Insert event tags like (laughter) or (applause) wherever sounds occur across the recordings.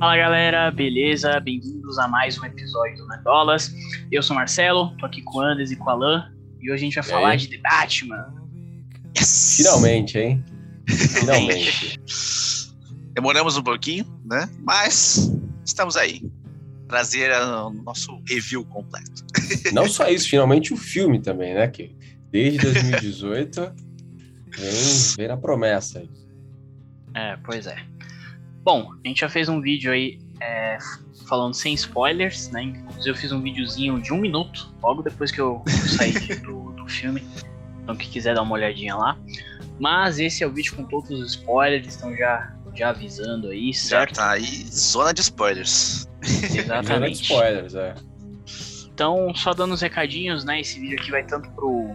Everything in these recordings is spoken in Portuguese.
Fala galera, beleza? Bem-vindos a mais um episódio do Nerdolas. Eu sou Marcelo, tô aqui com o Anders e com o Alan e hoje a gente vai E falar aí? de The Batman. Yes! Finalmente, hein? Finalmente. Demoramos um pouquinho, né? Mas estamos aí. Trazer ah, o nosso review completo. (laughs) Não só isso, finalmente o filme também, né? Que desde 2018 vem, vem na promessa. É, pois é. Bom, a gente já fez um vídeo aí é, falando sem spoilers, né? Inclusive eu fiz um videozinho de um minuto, logo depois que eu saí (laughs) do, do filme. Então quem quiser dar uma olhadinha lá. Mas esse é o vídeo com todos os spoilers, estão já, já avisando aí, Já certo? tá aí, zona de spoilers. Zona de Exatamente. spoilers, é. Então, só dando os recadinhos, né? Esse vídeo aqui vai tanto pro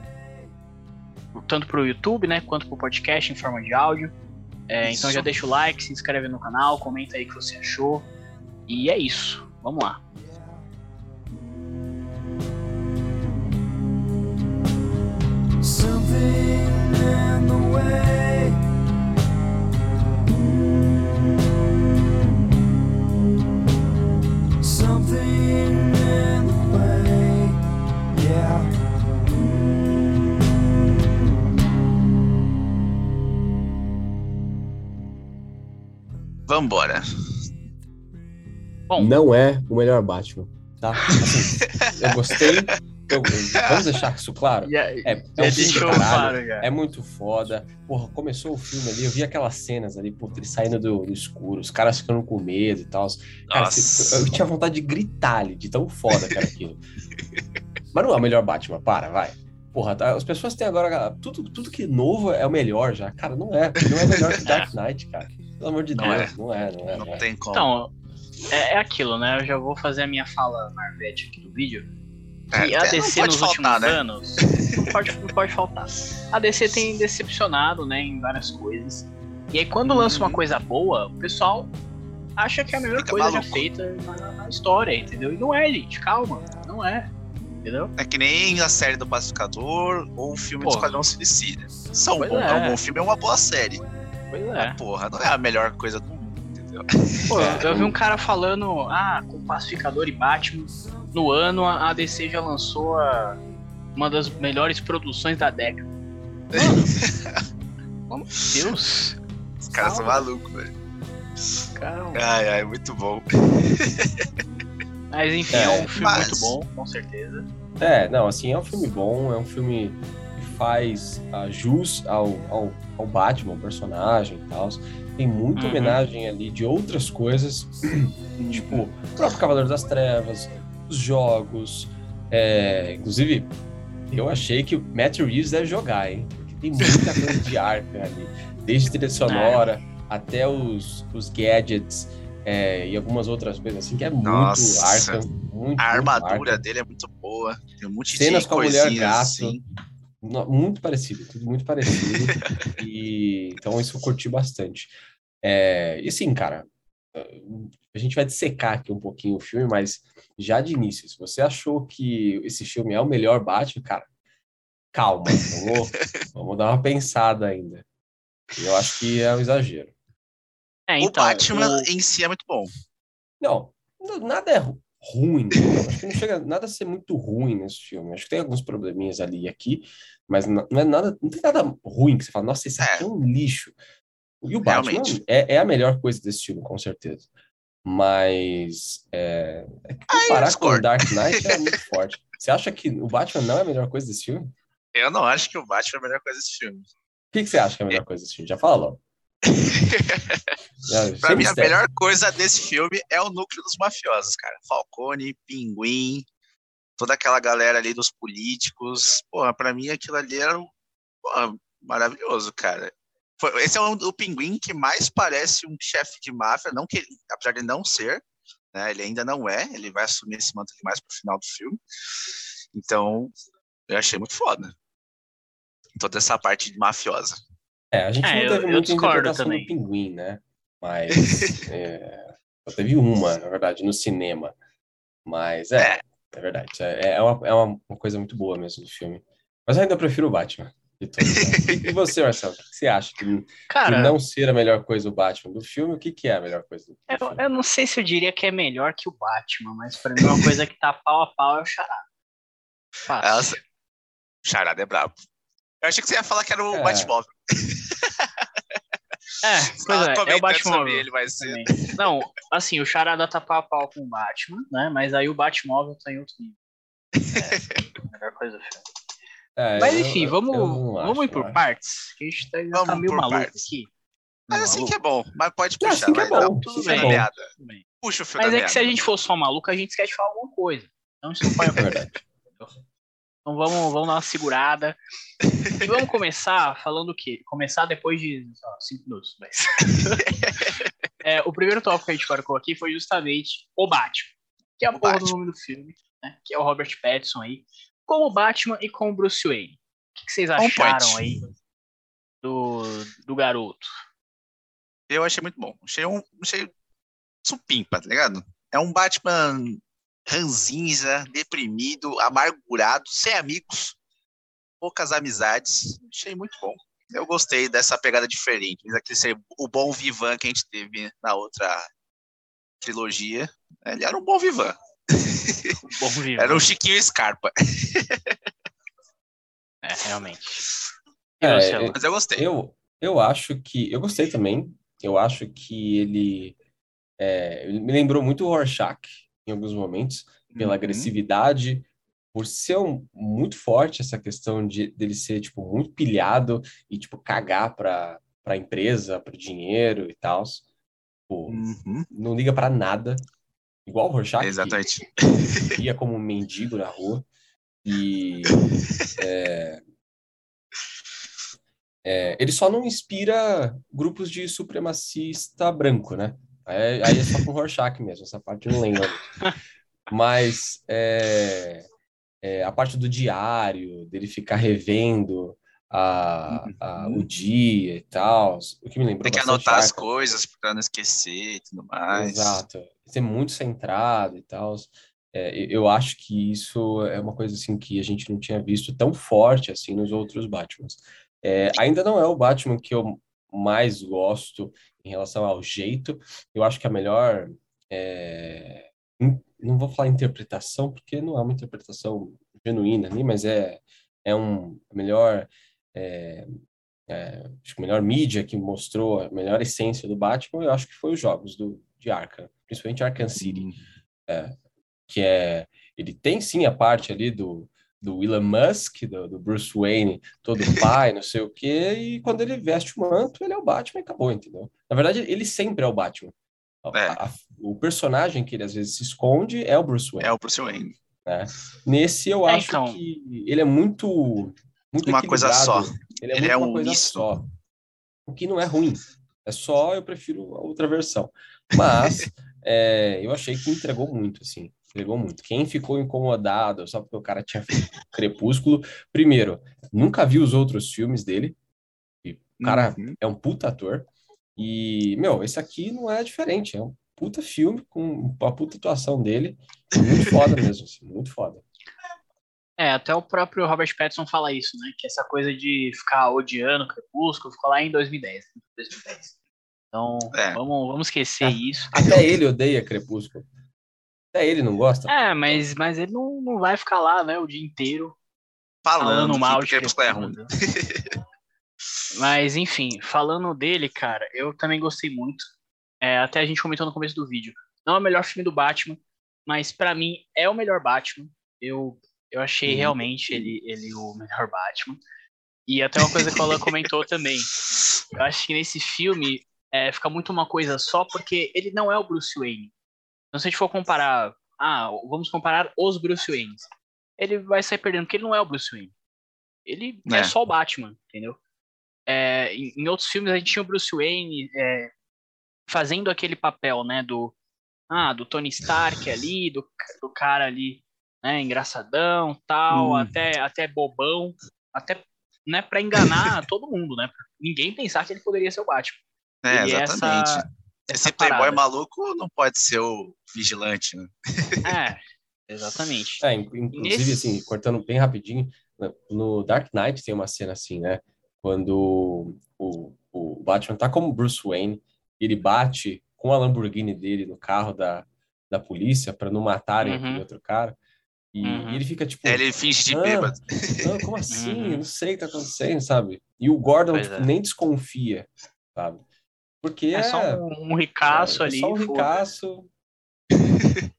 tanto pro YouTube, né, quanto pro podcast em forma de áudio. É, então já deixa o like, se inscreve no canal, comenta aí o que você achou. E é isso. Vamos lá. Something Bom, Não é o melhor Batman, tá? Assim, eu gostei. eu- vamos deixar isso claro? já, É, é um filme deixou do caralho, claro já. É muito foda. Porra, começou o filme ali, eu vi aquelas cenas ali, puta, ele saindo do, do escuro, os caras ficando com medo e tal. Cara, Nossa. eu tinha vontade de gritar ali, de tão foda que era aquilo. Mas não é o melhor Batman, para, vai. Porra, tá, as pessoas têm agora. Tudo, tudo que é novo é o melhor já. Cara, não é. Não é melhor que Dark Knight, cara. Pelo amor de Não Deus, não é, não é. Não Não é. tem como. Então, é, é aquilo, né? Eu já vou fazer a minha fala Marvete aqui do vídeo. É, E a até não DC nos faltar, últimos né? anos não pode, não pode faltar. A DC tem decepcionado, né, em várias coisas. E aí quando lança uma coisa boa, o pessoal acha que é a melhor Fica coisa já maluco. feita na, na história, entendeu? E não é, gente, calma, não é. Entendeu? É que nem a série do Pacificador ou o filme do Porra. Esquadrão Suicida. São bons, é. é um bom filme, é uma boa série. Pois é. Porra, não é a melhor coisa do? Pô, É, eu vi um cara falando, ah, com Pacificador e Batman, no ano a DC já lançou a- uma das melhores produções da década. (laughs) Mano, meu Deus. Os caras são malucos, velho. Calma. Ai, ai, muito bom. Mas enfim, É, é, um filme mas- muito bom, com certeza. É, não, assim, é um filme bom, é um filme que faz ah, jus ao, ao, ao Batman, o personagem e tal. Tem muita Uhum. homenagem ali de outras coisas, tipo, o próprio Cavaleiro das Trevas, os jogos. é, inclusive, eu achei que o Matt Reeves deve jogar, hein? Porque tem muita (laughs) coisa de Arkham ali. Desde trilha sonora até os, os gadgets é, e algumas outras coisas assim, que é muito Nossa. Arkham. Muito, A muito armadura Arkham. dele é muito boa. Tem um monte Cenas de com a mulher gato. assim. Muito parecido, tudo muito parecido. e então isso eu curti bastante. É, e assim, cara, a gente vai dissecar aqui um pouquinho o filme, mas já de início, se você achou que esse filme é o melhor Batman, cara, calma, vamos, vamos dar uma pensada ainda. Eu acho que é um exagero. É, o então, Batman o- em si é muito bom. Não, nada é ru- ruim. Acho que não chega nada a ser muito ruim nesse filme. Acho que tem alguns probleminhas ali e aqui, mas não é nada, não tem nada ruim que você fala, nossa, esse aqui é um lixo. E o Batman é, é a melhor coisa desse filme, com certeza. Mas é, é comparar com o. Dark Knight é muito (laughs) forte. Você acha que o Batman não é a melhor coisa desse filme? O Eu não acho que o Batman é a melhor coisa desse filme. que, que você acha que é a melhor coisa desse filme? Já fala logo. (laughs) Pra mim, a melhor coisa desse filme é o núcleo dos mafiosos, cara. Falcone, Pinguim, toda aquela galera ali dos políticos. Porra, pra mim aquilo ali era um- porra, maravilhoso, cara. Foi- esse é o, o Pinguim que mais parece um chefe de máfia, não que ele, apesar de não ser, né, ele ainda não é, ele vai assumir esse manto ali mais pro final do filme. Então, eu achei muito foda. Toda essa parte mafiosa. É, a gente É, não eu- teve eu muita discordo interpretação também. do pinguim, né? Mas (laughs) é, só teve uma, na verdade, no cinema. Mas é, é verdade. É, é, uma, é uma, uma coisa muito boa mesmo do filme. Mas eu ainda prefiro o Batman. de todos, né? E, você, Marcelo, o que você acha? Que, que Cara, não ser a melhor coisa do Batman do filme, o que, que é a melhor coisa do, eu, filme? eu não sei se eu diria que é melhor que o Batman, mas pra mim uma coisa que tá pau a pau é o Charada. Fácil. Charada é brabo. Eu achei que você ia falar que era o É. Batmóvel. É, pois Tava é, é o sobre ele cedo. também. Não, assim, o Charada tá pau a pau com o Batman, né? Mas aí o Batmóvel tá em outro nível. (laughs) É, melhor coisa. É, Mas enfim, eu- vamos, eu vamos acho, ir por partes, que a gente tá, tá Vamos meio por maluco partes. aqui. Mas Meio assim maluco. que é bom. Mas pode É, puxar. assim que é vai bom, tudo assim é bem. bom. meada. Tudo bem. Puxa o fio Mas da é que se a gente for só maluco, a gente esquece de falar alguma coisa. Então isso não pode (laughs) É verdade. Então vamos, vamos dar uma segurada. E vamos começar falando o quê? Começar depois de lá, cinco minutos. Mas... (laughs) É, o primeiro tópico que a gente marcou aqui foi justamente o Batman, que é a O porra do Batman. nome do filme, né? Que é o Robert Pattinson aí, com o Batman e com o Bruce Wayne. O que, que vocês acharam point. aí do, do garoto? Eu achei muito bom. Achei um. Achei supimpa, tá ligado? É um Batman ranzinza, deprimido, amargurado, sem amigos, poucas amizades. Achei muito bom. Eu gostei dessa pegada diferente. Aquele ser o bom vivan que a gente teve na outra trilogia. Ele era um bom vivan. (laughs) Bom vivo. Era um Chiquinho Scarpa. É, realmente. É, é- Alan? Mas eu gostei. Eu, eu acho que. Eu gostei também. Eu acho que ele. é, ele me lembrou muito o Rorschach em alguns momentos, pela Uhum. agressividade, por ser um- muito forte essa questão de dele ser tipo muito pilhado e tipo cagar para para empresa, para dinheiro e tal. Uhum, não liga para nada. Igual o Rorschach, que Exatamente. via como um mendigo na rua. E (laughs) é, é, ele só não inspira grupos de supremacista branco, né? Aí, aí é só com o Rorschach mesmo, essa parte eu não lembro. (laughs) Mas é, é, a parte do diário, dele ficar revendo a, a- o dia e tal, o que me lembrou Tem que anotar as Arkham. coisas pra não esquecer e tudo mais. Exato. Ser muito centrado e tal. É, eu acho que isso é uma coisa assim que a gente não tinha visto tão forte assim nos outros Batmans. É, ainda não é o Batman que eu mais gosto em relação ao jeito. Eu acho que a melhor é, não vou falar interpretação porque não é uma interpretação genuína ali, mas é é um melhor é, é, acho que a melhor mídia que mostrou a melhor essência do Batman, eu acho que foi os jogos do, de Arkham, principalmente Arkham City, que é, ele tem sim a parte ali do, do Elon Musk, do, do Bruce Wayne, todo pai, não sei o quê, e quando ele veste o manto, ele é o Batman e acabou, entendeu? Na verdade, ele sempre é o Batman. A- É. a- o personagem que ele às vezes se esconde é o Bruce Wayne. É o Bruce Wayne. né? Nesse eu É, acho então. que ele é muito, muito Uma coisa só. Ele é Ele muito é uma um coisa misto. só. O que não é ruim. É só eu prefiro a outra versão. Mas (laughs) é, eu achei que entregou muito, assim. Entregou muito. Quem ficou incomodado só porque o cara tinha feito (laughs) Crepúsculo, primeiro, nunca viu os outros filmes dele. E o cara Uhum. é um puta ator. E, meu, esse aqui não é diferente. É um puta filme com a puta atuação dele. Muito foda mesmo, assim, muito foda. É, até o próprio Robert Pattinson fala isso, né? Que essa coisa de ficar odiando o Crepúsculo ficou lá em 2010. né? 2010. Então, É. vamos, vamos esquecer Ah. isso. Até ele odeia Crepúsculo. Até ele não gosta. É, mas, mas ele não, não vai ficar lá, né, o dia inteiro Falando, falando mal que de Crepúsculo é ruim. (laughs) Mas, enfim, falando dele, cara, eu também gostei muito. É, até a gente comentou no começo do vídeo. Não é o melhor filme do Batman, mas pra mim é o melhor Batman. Eu, eu achei Uhum. realmente ele, ele o melhor Batman. E até uma coisa que o Alan (laughs) comentou também. Eu acho que nesse filme é, fica muito uma coisa só, porque ele não é o Bruce Wayne. Então, se a gente for comparar. Ah, vamos comparar os Bruce Waynes. Ele vai sair perdendo, porque ele não é o Bruce Wayne. Ele é, É. só o Batman, entendeu? É, em, em outros filmes a gente tinha o Bruce Wayne é, fazendo aquele papel, né, do, ah, do Tony Stark ali, do, do cara ali né, engraçadão, tal, Hum. até, até bobão, até né, para enganar (laughs) todo mundo, né? Ninguém pensar que ele poderia ser o Batman. É, Ele é exatamente. essa- Esse essa playboy maluco não pode ser o vigilante, né? É, exatamente. É, in- inclusive, Nesse- assim, cortando bem rapidinho, no- no Dark Knight tem uma cena assim, né? Quando o, o Batman tá como Bruce Wayne, ele bate com a Lamborghini dele no carro da, da polícia para não matarem Uhum. aquele outro cara. E, Uhum. e ele fica tipo, É, ele finge de Ah, bêbado. não, como (laughs) assim? Uhum. Eu não sei o que tá acontecendo, sabe? E o Gordon tipo, é. nem desconfia, sabe? Porque É, só um, um ricaço é ali. só um ricaço. (laughs)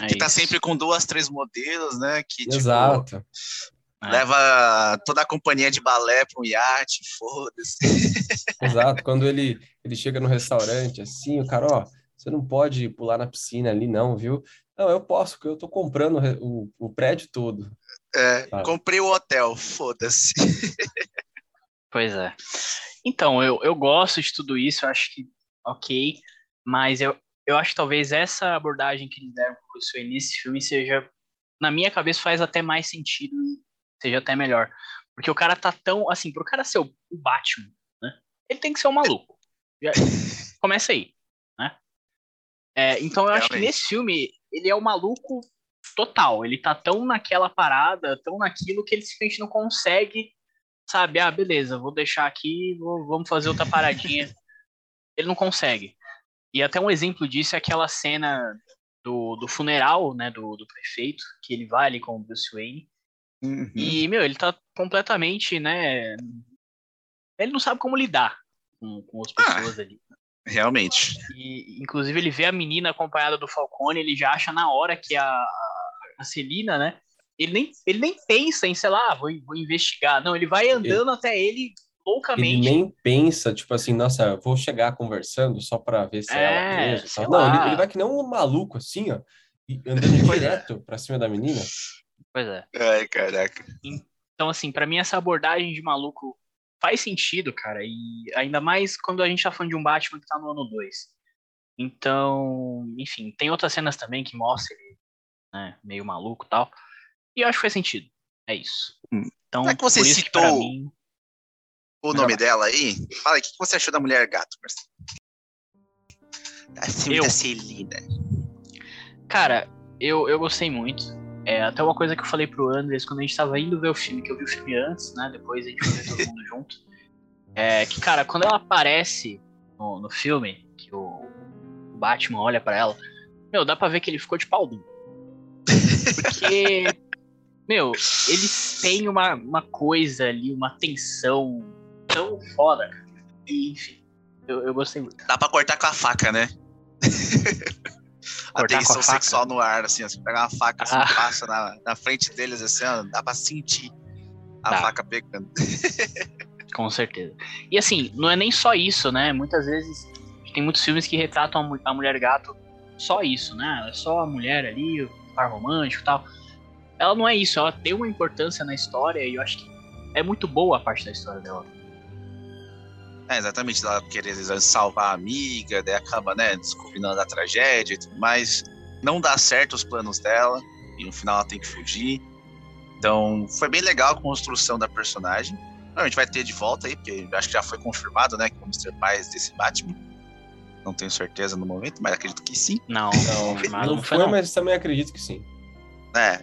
É Que tá isso. sempre com duas, três modelos, né? Que, tipo, Exato. É. leva toda a companhia de balé pra um iate, foda-se. (laughs) Exato, quando ele, ele chega no restaurante, assim, o cara, ó, você não pode pular na piscina ali, não, viu? Não, eu posso, porque eu tô comprando o o, o prédio todo. É, Ah. comprei o hotel, foda-se. (laughs) Pois é. Então, eu, eu gosto de tudo isso, eu acho que ok, mas eu, eu acho que talvez essa abordagem que eles deram pro Bruce Wayne nesse filme seja, na minha cabeça, faz até mais sentido e seja até melhor. Porque o cara tá tão, assim, pro cara ser o, o Batman, né? Ele tem que ser um maluco. Já- (laughs) começa aí, né? É, então eu acho que Realmente. nesse filme, ele é o maluco total. Ele tá tão naquela parada, tão naquilo que ele simplesmente não consegue sabe, ah, beleza, vou deixar aqui, vou- vamos fazer outra paradinha. (laughs) Ele não consegue. E até um exemplo disso é aquela cena do, do funeral, né, do, do prefeito, que ele vai ali com o Bruce Wayne. Uhum. E, meu, ele tá completamente, né, ele não sabe como lidar com, com as Ah. pessoas ali. Realmente. E, inclusive, ele vê a menina acompanhada do Falcone, ele já acha na hora que a, a Celina, né? Ele nem, ele nem pensa em, sei lá, vou, vou investigar. Não, ele vai andando até ele Ele loucamente. nem pensa, tipo assim, nossa, eu vou chegar conversando só pra ver se é, ela tal. Não, ele, ele vai que nem um maluco, assim, ó, andando é. direto pra cima da menina. Pois é. Ai, caraca. Então, assim, pra mim essa abordagem de maluco faz sentido, cara. E ainda mais quando a gente tá falando de um Batman que tá no ano 2. Então, enfim, tem outras cenas também que mostram ele né, meio maluco e tal. E eu acho que faz sentido. É isso. Hum. Então, Já que você por isso que pra citou- mim. O nome dela aí, fala aí, o que você achou da Mulher Gato, Marcelo? Da filme Eu? da Celina. Cara, eu, eu gostei muito. É até uma coisa que eu falei pro Andres quando a gente tava indo ver o filme, que eu vi o filme antes, né? Depois a gente foi ver todo mundo (laughs) junto. É que, cara, quando ela aparece no, no filme, que o, o Batman olha pra ela, meu, dá pra ver que ele ficou de pau duro. (laughs) Porque, meu, eles têm uma, uma coisa ali, uma tensão tão foda, cara. E, enfim, eu, eu gostei muito. Dá pra cortar com a faca, né? a Cortar com a tensão faca? sexual no ar, assim, ó, você pegar uma faca, assim, Ah. passa na, na frente deles, assim, ó, dá pra sentir a Dá. faca pegando. (laughs) Com certeza. E assim, não é nem só isso, né? Muitas vezes tem muitos filmes que retratam a, mu- a mulher gato só isso, né? Ela é só a mulher ali, o par romântico e tal. Ela não é isso, ela tem uma importância na história e eu acho que é muito boa a parte da história dela. É, exatamente, ela querer salvar a amiga, daí acaba, né, descobrindo da tragédia e tudo mais. Não dá certo os planos dela, e no final ela tem que fugir. Então, foi bem legal a construção da personagem. A gente vai ter de volta aí, porque acho que já foi confirmado, né, que vamos ter pais desse Batman. Não tenho certeza no momento, mas acredito que sim. Não, Não, confirmado não não foi foi, não. mas também acredito que sim. É.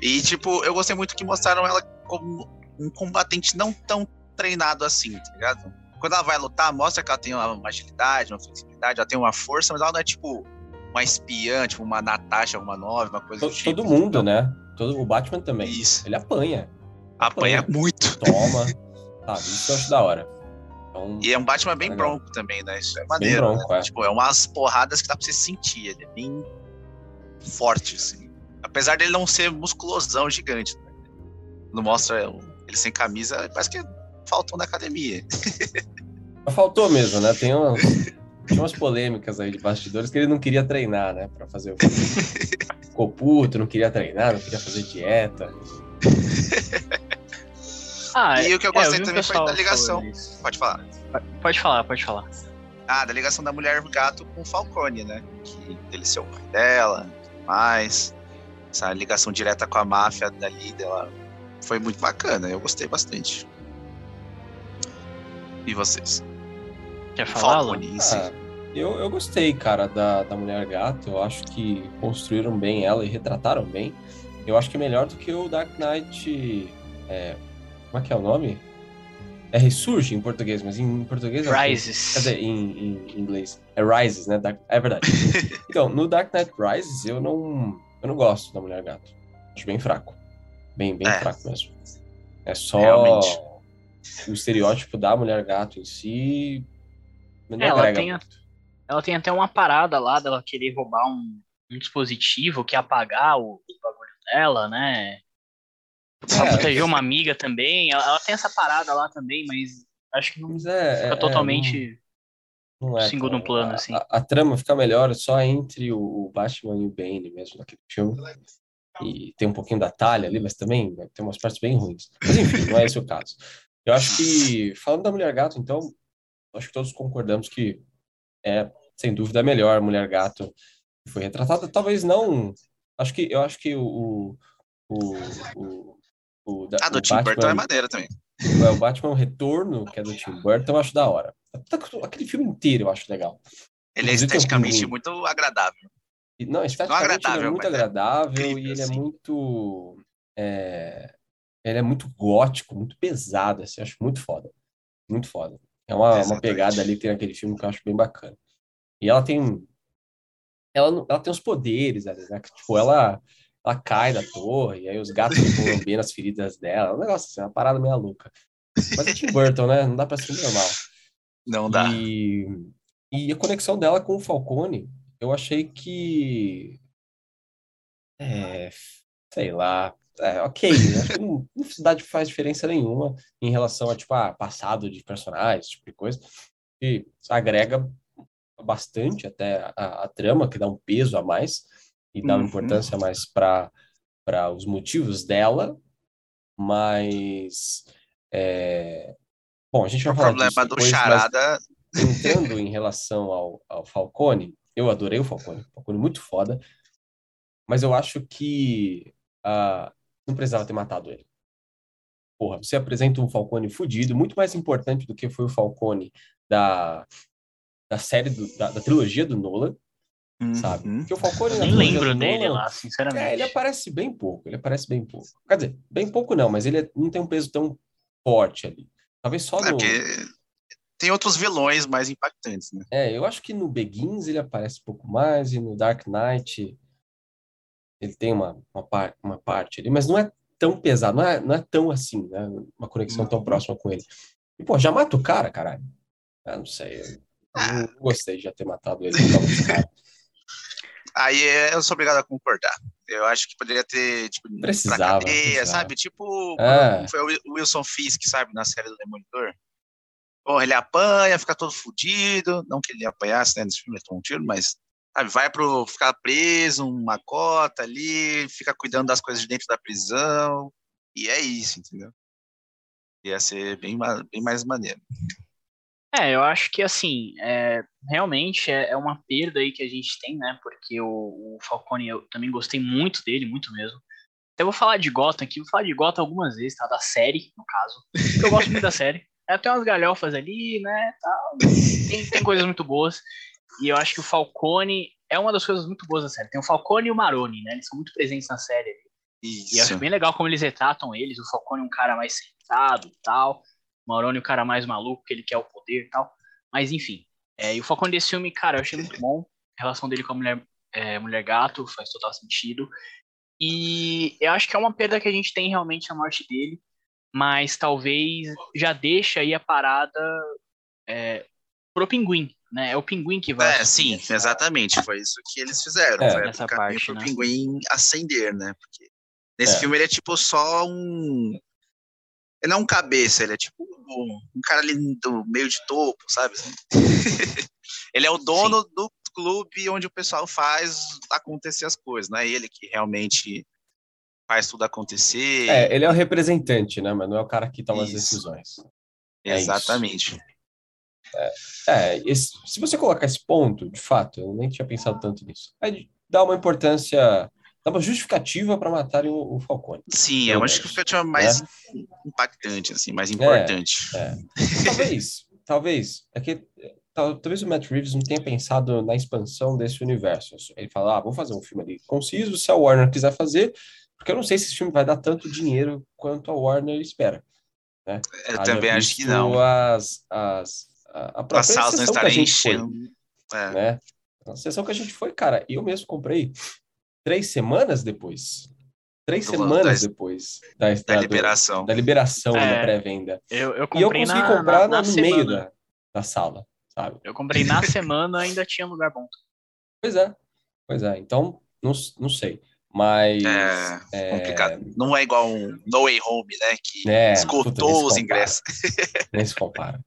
E, tipo, eu gostei muito que mostraram ela como um combatente não tão treinado assim, tá ligado? Quando ela vai lutar, mostra que ela tem uma, agilidade, uma flexibilidade, ela tem uma força, mas ela não é tipo uma espiã, tipo uma Natasha, uma nove, uma coisa To- do tipo. todo mundo, né? Todo, o Batman também. Isso. Ele apanha, Apanha muito. toma, (laughs) sabe? Isso eu acho da hora. Então, E é um Batman bem Legal. bronco também, né? Isso é maneiro. bronco, né? é. Tipo, é umas porradas que dá pra você sentir. Ele é bem forte, assim. Apesar dele não ser musculosão gigante. Né? Não mostra ele sem camisa, parece que faltou na academia. (laughs) Mas faltou mesmo, né? Tem umas, tinha umas polêmicas aí de bastidores que ele não queria treinar, né? Pra fazer o. Ficou puto, não queria treinar, não queria fazer dieta. (laughs) Ah, E o que eu é, gostei vi um também foi da ligação. Pode falar. Pode falar, pode falar. Ah, da ligação da mulher gato com o Falcone, né? Que ele ser o pai dela, tudo mais. Essa ligação direta com a máfia dali dela foi muito bacana. Eu gostei bastante. E vocês? Quer falar? Falcone em. Ah, eu, eu gostei, cara, da, da Mulher Gato. Eu acho que construíram bem ela e retrataram bem. Eu acho que é melhor do que o Dark Knight. é, como é que é o nome? É Ressurge em português, mas em português. é- Rises. Quer dizer, em, em inglês. É Rises, né? Dark- é verdade. (laughs) então, no Dark Knight Rises, eu não, eu não gosto da Mulher Gato. Acho bem fraco. Bem, bem É. fraco mesmo. É só Realmente. o estereótipo da Mulher Gato em si. É, ela tem, a- ela tem até uma parada lá dela querer roubar um, um dispositivo que apagar o, o bagulho dela, né? Pra É. proteger uma amiga também. Ela, ela tem essa parada lá também, mas acho que não Mas é, fica é- é, totalmente. Não, é segundo tão- plano, a- assim. A, a trama fica melhor só entre o, o Batman e o Bane mesmo naquele filme. E tem um pouquinho da talha ali, mas também né, tem umas partes bem ruins. Mas enfim, não é esse o caso. Eu acho que, falando da Mulher Gato, então, acho que todos concordamos que é, sem dúvida, a melhor Mulher Gato que foi retratada. Talvez não. Acho que, eu acho que o. o, o, o, o, da- A do o Tim Burton é Batman- maneira também. é, o Batman Retorno, que é do Tim Burton, eu acho da hora. Aquele filme inteiro eu acho legal. Ele é esteticamente muito agradável. Não, esteticamente ele é agradável, muito é agradável incrível, e ele é assim. muito. é, ele é muito gótico, muito pesado, assim, eu acho muito foda. Muito foda. É uma, uma pegada ali que tem naquele filme que eu acho bem bacana. E ela tem. Ela, não- ela tem os poderes né? que, Tipo, ela, ela cai da torre, e aí os gatos (laughs) ficam lambendo as feridas dela. É um negócio assim, uma parada meio louca. Mas é Tim Burton, né? Não dá pra ser normal. Não dá. E, e a conexão dela com o Falcone, eu achei que. É, sei lá. É, ok, acho que não, dá- faz diferença nenhuma em relação a, tipo, a passado de personagens, tipo de coisa. E agrega bastante até a, a trama, que dá um peso a mais e dá uma Uhum. importância a mais para para os motivos dela, mas é, bom, a gente vai O falar problema disso do depois, mas Charada. (laughs) entrando em relação ao, ao Falcone, eu adorei o Falcone, Falcone muito foda, mas eu acho que ah, não precisava ter matado ele. Porra, você apresenta um Falcone fudido, muito mais importante do que foi o Falcone da, da série, do- da, da trilogia do Nolan, sabe? Uhum. Porque o Falcone nem lembro do dele Nolan, lá, sinceramente. é, ele aparece bem pouco, ele aparece bem pouco. Quer dizer, bem pouco não, mas ele é- não tem um peso tão forte ali. Talvez só É no... porque tem outros vilões mais impactantes, né? É, eu acho que no Begins ele aparece um pouco mais e no Dark Knight ele tem uma, uma, par- uma parte ali, mas não é tão pesado, não é, não é tão assim, né? Uma conexão tão Uhum. próxima com ele. E, pô, já mata o cara, caralho. Eu não sei, eu não gostei de já ter matado ele. (laughs) Aí é, eu sou obrigado a concordar. Eu acho que poderia ter, tipo, ido pra Precisava, cadeia, precisava. sabe? Tipo, É. foi o Wil- o Wilson Fisk, sabe, na série do Demolidor. Porra, ele apanha, fica todo fudido. Não que ele apanhasse, né, nesse filme, ele tomou um tiro, mas, sabe, vai pro ficar preso, uma cota ali, fica cuidando das coisas de dentro da prisão. E é isso, entendeu? Ia ser bem, bem mais maneiro. É, eu acho que assim, é, realmente é, é uma perda aí que a gente tem, né? Porque o, o Falcone, eu também gostei muito dele, muito mesmo. Eu vou falar de Gotham aqui, vou falar de Gotham algumas vezes, tá? Da série, no caso. Eu gosto muito da série. (laughs) É, tem umas galhofas ali, né? Tal. Tem, tem coisas muito boas. E eu acho que o Falcone é uma das coisas muito boas da série. Tem o Falcone e o Maroni, né? Eles são muito presentes na série. E eu acho Isso. bem legal como eles retratam eles. O Falcone é um cara mais centrado e tal. O Maroni é um cara mais maluco, que ele quer o poder e tal. Mas enfim. É, e o Falcone desse filme, cara, eu achei muito bom. A relação dele com a mulher, é, mulher gato faz total sentido. E eu acho que é uma perda que a gente tem realmente a morte dele. Mas talvez já deixa aí a parada é, pro pinguim, né? É o pinguim que vai. É, sim, essa- exatamente. Foi isso que eles fizeram. É. O caminho parte, pro né? pinguim ascender, né? Porque nesse É. filme ele é tipo só um. Ele não é um cabeça, ele é tipo um, cara ali do meio de topo, sabe? (laughs) ele é o dono do clube onde o pessoal faz acontecer as coisas, não é ele que realmente faz tudo acontecer. É, ele é o representante, né? Mas não é o cara que toma as Isso. decisões. é. Exatamente. É, esse- se você colocar esse ponto, de fato, eu nem tinha pensado tanto nisso. Aí dá uma importância uma justificativa para matarem o, o Falcone. Sim, eu acho que foi tipo, mais impactante, assim, mais importante. É. Talvez, talvez, é que tal- talvez o Matt Reeves não tenha pensado na expansão desse universo. Ele fala, ah, vamos fazer um filme ali conciso, se a Warner quiser fazer, porque eu não sei se esse filme vai dar tanto dinheiro quanto a Warner espera. Eu Haja também acho que não. As, as, a, a própria As salas não a estarem gente foi, enchendo. É. né? A sessão que a gente foi, cara, eu mesmo comprei três semanas depois. Três Do- semanas da- depois da, Da da- liberação. da liberação É. da pré-venda. Eu, eu E eu consegui na, comprar na, na no meio da, da sala, sabe? Eu comprei na (laughs) semana ainda tinha lugar bom. Pois é, pois é. Então, não, não sei. Mas. É, complicado. Não é igual um No Way Home, né? Que É, esgotou os compara. ingressos. (laughs) Nem se compara.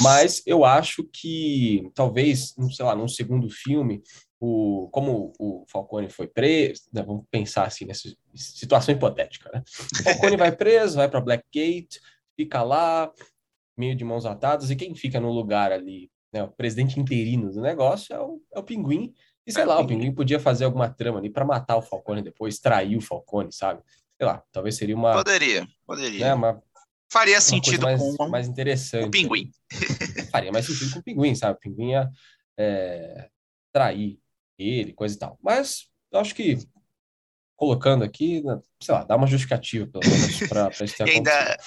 Mas eu acho que talvez, não sei lá, num segundo filme, o, como o Falcone foi preso, né, vamos pensar assim nessa situação hipotética, né? O Falcone vai preso, vai para Blackgate, fica lá, meio de mãos atadas, e quem fica no lugar ali, né, o presidente interino do negócio é o, é o Pinguim. E sei É lá, o Pinguim. Podia fazer alguma trama ali para matar o Falcone depois, trair o Falcone, sabe? Sei lá, talvez seria uma, Poderia, poderia. né, uma, Faria uma sentido mais, com mais interessante. o pinguim. Faria mais sentido com o pinguim, sabe? O pinguim ia é, trair ele, coisa e tal. Mas eu acho que colocando aqui, né, sei lá, dá uma justificativa, pelo menos, (laughs) para isso ter ainda,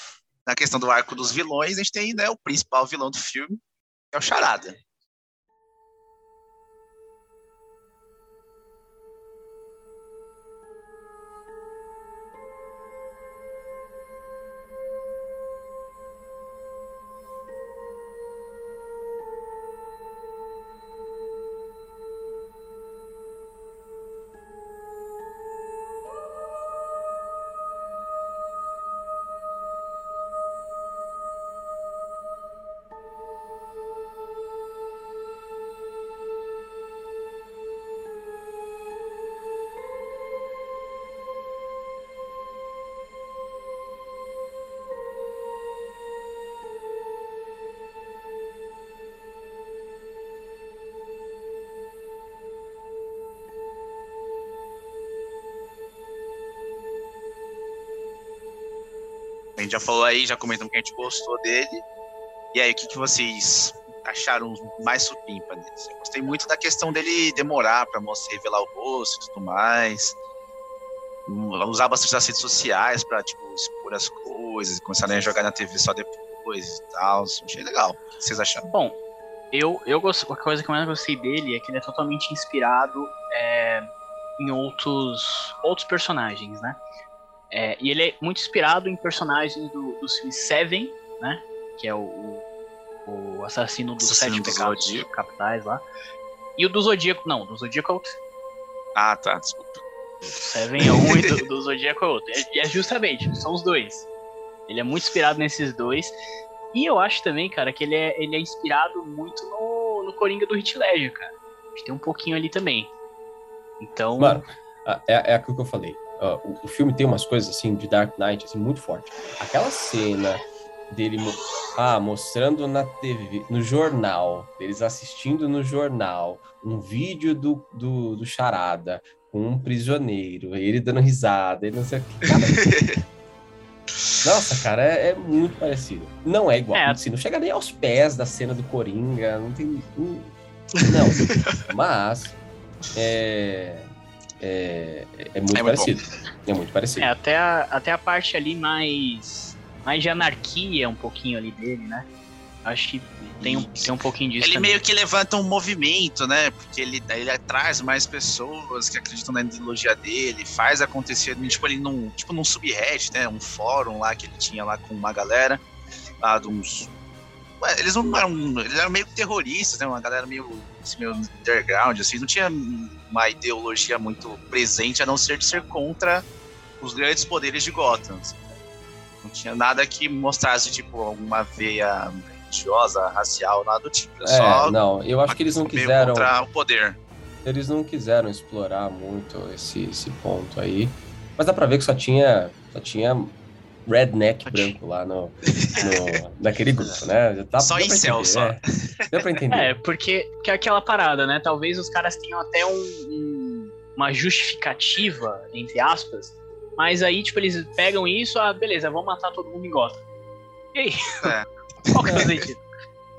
na questão do arco dos vilões, a gente tem né, o principal vilão do filme, que é o Charada. Gente já falou aí, já comentamos que a gente gostou dele. E aí, o que, que vocês acharam mais supimpa dele? Eu gostei muito da questão dele demorar pra mostrar, revelar o rosto e tudo mais. Hum, Usar bastante as redes sociais pra, tipo, expor as coisas, começarem a jogar na TV só depois e tal. Achei legal. O que vocês acharam? Bom, eu, eu gosto, a coisa que eu mais gostei dele é que ele é totalmente inspirado é, em outros, outros personagens, né? É, e ele é muito inspirado em personagens do, do filme Seven, né? Que é o, o, o assassino dos Assassino sete do pecados Zodíaco. capitais lá. E o do Zodíaco, não, do Zodíaco é outro. Ah, tá, desculpa. O Seven é um e do, do Zodíaco é outro. E é, é justamente, são os dois. Ele é muito inspirado nesses dois. E eu acho também, cara, que ele é, ele é inspirado muito no, no Coringa do Hit Ledger, cara. Acho que tem um pouquinho ali também. Então, Mano, é, é aquilo que eu falei. Ah, o, o filme tem umas coisas assim de Dark Knight assim, muito forte. Aquela cena dele mo- ah, mostrando na TV, no jornal, eles assistindo no jornal, um vídeo do, do, do Charada com um prisioneiro, ele dando risada, ele não sei o que. Cara, (laughs) nossa, cara, é, é muito parecido. Não é igual, É. assim, não chega nem aos pés da cena do Coringa, não tem. Não, (laughs) mas é, é, é muito É muito parecido. É muito parecido. é, até a, até a parte ali mais, mais de anarquia um pouquinho ali dele, né? Acho que tem um, tem um pouquinho disso Ele também. meio que levanta um movimento, né? Porque ele, ele traz mais pessoas que acreditam na ideologia dele, faz acontecer, tipo, ele num, tipo num subreddit, né? Um fórum lá que ele tinha lá com uma galera, lá de uns... Ué, eles não eram, eles eram meio terroristas, né? Uma galera meio, assim, meio underground, assim, não tinha uma ideologia muito presente, a não ser de ser contra os grandes poderes de Gotham. Não tinha nada que mostrasse, tipo, alguma veia religiosa, racial, nada do tipo. É, só não, eu acho que eles não quiseram. contra o poder. Eles não quiseram explorar muito esse, esse ponto aí. Mas dá pra ver que só tinha. Só tinha redneck branco lá no, no- (laughs) naquele grupo, né? Já Tá, Só incel, entender, só. é. Deu pra entender. (laughs) É, porque que é aquela parada, né? Talvez os caras tenham até um, um, uma justificativa, entre aspas, mas aí, tipo, eles pegam isso, ah, beleza, vamos matar todo mundo em Gotham. E aí? É. (laughs) Qual que é o sentido?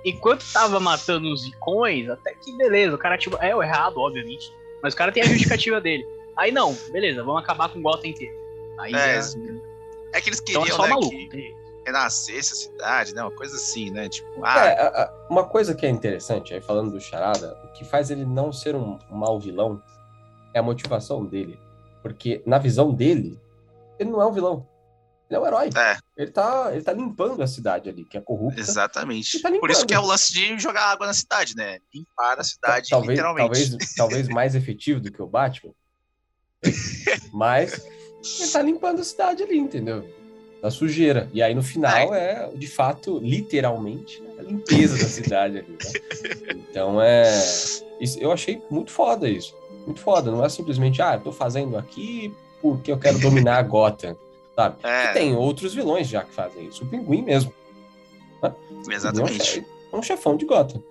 Enquanto tava matando os icões, até que beleza, o cara, tipo, é o errado, obviamente, mas o cara tem a justificativa dele. Aí não, beleza, vamos acabar com Gotham inteiro. Aí É, já- É que eles então queriam, é só né, maluco. que renascesse a cidade, né? Uma coisa assim, né? Tipo, ah, É, a- a- uma coisa que é interessante, aí falando do Charada, o que faz ele não ser um, um mau vilão é a motivação dele. Porque na visão dele, ele não é um vilão. Ele é um herói. É. Ele, tá, ele tá limpando a cidade ali, que é corrupta. exatamente. Tá Por isso limpando. que é o lance de jogar água na cidade, né? Limpar a cidade, talvez, literalmente. talvez, talvez (laughs) mais efetivo do que o Batman. Mas ele tá limpando a cidade ali, entendeu? Da sujeira. E aí no final é, de fato, literalmente, a limpeza da cidade ali. Né? Então é. isso- eu achei muito foda isso. Muito foda. Não é simplesmente, ah, eu tô fazendo aqui porque eu quero dominar a Gotham. Sabe? É. E tem outros vilões já que fazem isso. O Pinguim mesmo. Exatamente. Ele É um chefão de Gotham.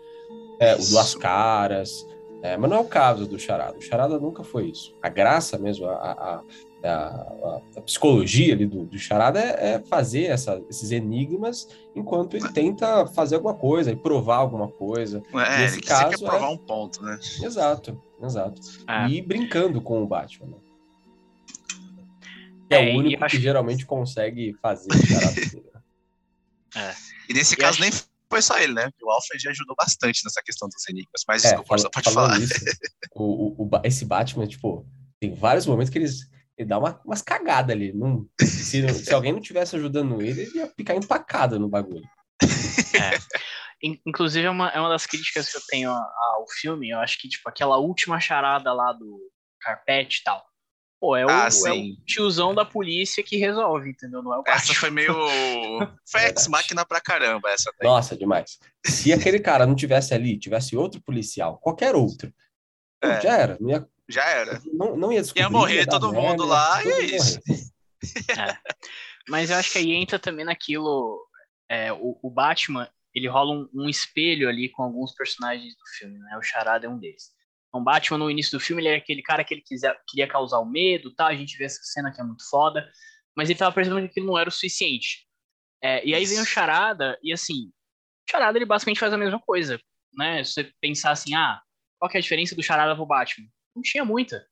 É, o. Duas Caras. é, mas não é o caso do Charada. O Charada nunca foi isso. A graça mesmo, a, a, a, a- a psicologia ali do, do Charada é, é fazer essa- esses enigmas enquanto ele tenta fazer alguma coisa e provar alguma coisa. É, Nesse ele sempre quer caso, provar é- um ponto, né? Exato, exato. É. E brincando com o Batman. Né? Que é, É, o único acho- que geralmente consegue fazer o Charada. (laughs) dele, né? E nesse E caso acho- nem foi só ele, né? O Alfred ajudou bastante nessa questão dos enigmas. Mas É, desculpa, fala- só pode falar. Isso, (laughs) o, o- esse Batman, tipo, tem vários momentos que eles, ele dá uma, umas cagadas ali. Não, se, não- se alguém não tivesse ajudando ele, ele ia ficar empacado no bagulho. In- Inclusive, é uma, é uma das críticas que eu tenho ao filme. Eu acho que, tipo, aquela última charada lá do carpete e tal. Pô, é o, Ah, é o tiozão da polícia que resolve, entendeu? Não é o Essa foi meio. (laughs) Foi ex-máquina pra caramba, essa daí. Nossa, demais. Se aquele cara não tivesse ali, tivesse outro policial, qualquer outro, É. já era. Não ia, Já era. não, não ia descobrir. Ia morrer todo mundo merda, lá, e é mundo isso. morrer. Mas eu acho que aí entra também naquilo. é, o, o Batman, ele rola um, um espelho ali com alguns personagens do filme, né? O Charada é um deles. Então, o Batman, no início do filme, ele era aquele cara que ele quiser, queria causar o medo, tá? A gente vê essa cena que é muito foda, mas ele tava percebendo que aquilo não era o suficiente. É, e aí vem o Charada, e assim, o Charada ele basicamente faz a mesma coisa, né? Se você pensar assim, ah, qual que é a diferença do Charada pro Batman? Não tinha muita.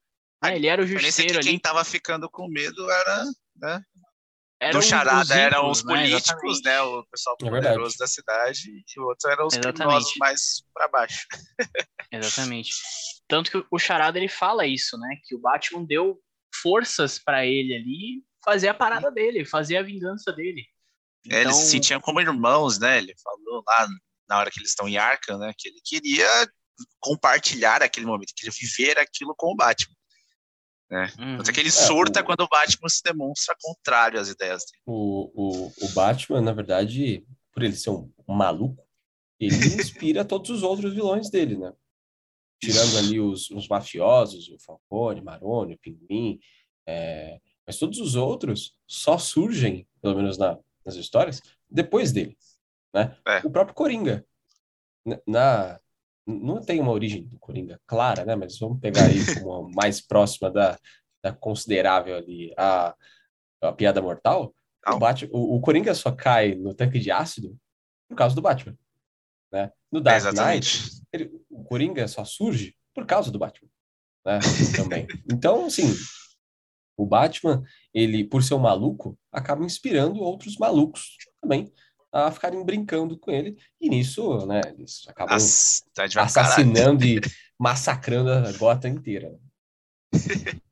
né? Ele era o é justiceiro que ali. quem tava ficando com medo era. Era do Charada os eram os né? políticos, Exatamente. né? O pessoal É poderoso da cidade, e o outro eram os Exatamente. criminosos mais pra baixo. (laughs) Exatamente. Tanto que o Charada ele fala isso, né? Que o Batman deu forças pra ele ali fazer a parada dele, fazer a vingança dele. É, Eles Então, se sentiam como irmãos, né? Ele falou lá na hora que eles estão em Arkham, né? Que ele queria compartilhar aquele momento, queria viver aquilo com o Batman. uhum. Tanto é que ele É, surta o- quando o Batman se demonstra contrário às ideias dele. O, o, o Batman, na verdade, por ele ser um, maluco, ele (laughs) inspira todos os outros vilões dele, né? Tirando ali os, os mafiosos, o Falcone, Maroni, o Pinguim, é, mas todos os outros só surgem, pelo menos na- nas histórias, depois dele, né? É. O próprio Coringa, na- não tem uma origem do Coringa clara, né? Mas vamos pegar aí (laughs) como a mais próxima da, da considerável ali a, a piada mortal. O. Batman, o, o Coringa só cai no tanque de ácido por causa do Batman. Né? No Dark Knight, Exatamente. ele- o Coringa só surge por causa do Batman. Né? Também. (laughs) Então, assim, o Batman, ele, por ser um maluco, acaba inspirando outros malucos também a ficarem brincando com ele. E nisso, né, eles acabam Nossa, tá assassinando e (laughs) massacrando a Gotham inteira. (laughs)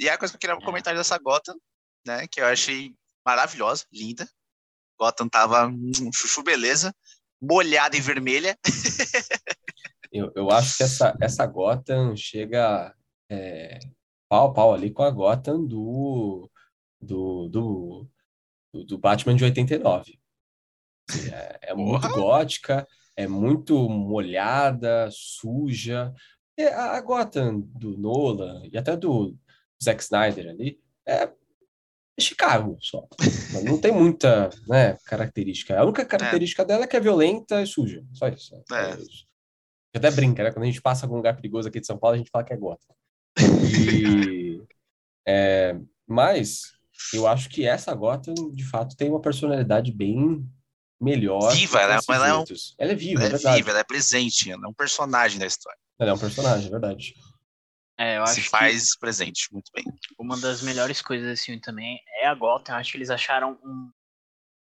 E a coisa que eu queria comentar dessa Gotham, né? Que eu achei maravilhosa, linda. Gotham tava hum, chuchu beleza, molhada em vermelha. (laughs) Eu, eu acho que essa, essa Gotham chega é, pau pau ali com a Gotham do, do, do, do, do Batman de 89. Assim, É, é muito gótica, é muito molhada, suja. A, Gotham do Nolan e até do Zack Snyder ali é Chicago só. Não tem muita né, característica. A única característica dela é que é violenta e suja. Só isso. É. isso. até brinca, né? Quando a gente passa algum lugar perigoso aqui de São Paulo, a gente fala que é Gotham. (laughs) E, é, mas eu acho que essa Gotham, de fato, tem uma personalidade bem melhor. Viva, né? esses Ela é um-. Ela é viva, Ela é é verdade. viva, ela é presente, ela é um personagem da história. Ela é um personagem, é verdade. É, eu acho Se que faz presente, muito bem. uma das melhores coisas desse filme também é a Gotham. Eu acho que eles acharam um,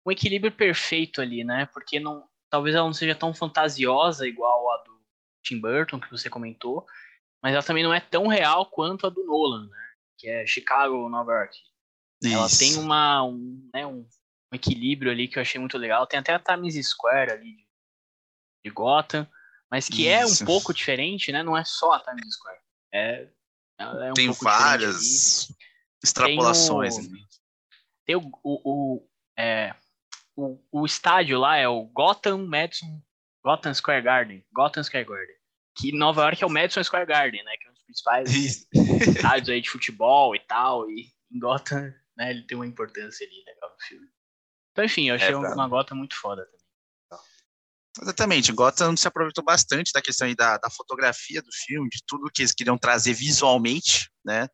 um equilíbrio perfeito ali, né? Porque não, talvez ela não seja tão fantasiosa igual a do Tim Burton, que você comentou, mas ela também não é tão real quanto a do Nolan, né? Que é Chicago, Nova York. Ela Isso. tem uma, um, né, um, equilíbrio ali que eu achei muito legal. Tem até a Times Square ali de, de Gotham, mas que é Isso. um pouco diferente, né? Não é só a Times Square. É, ela é um tem várias extrapolações. Tem o- né? Tem o, o, o, é, o, o estádio lá é o Gotham Madison Gotham Square Garden. Gotham Square Garden. Que em Nova York é o Madison Square Garden, né? Que é um dos principais (laughs) estádios aí de futebol e tal. E em Gotham, né, ele tem uma importância ali legal no filme. Então, enfim, eu achei É, uma Gotham muito foda também. Exatamente, Gotham se aproveitou bastante da questão da, da fotografia do filme, de tudo que eles queriam trazer visualmente, né?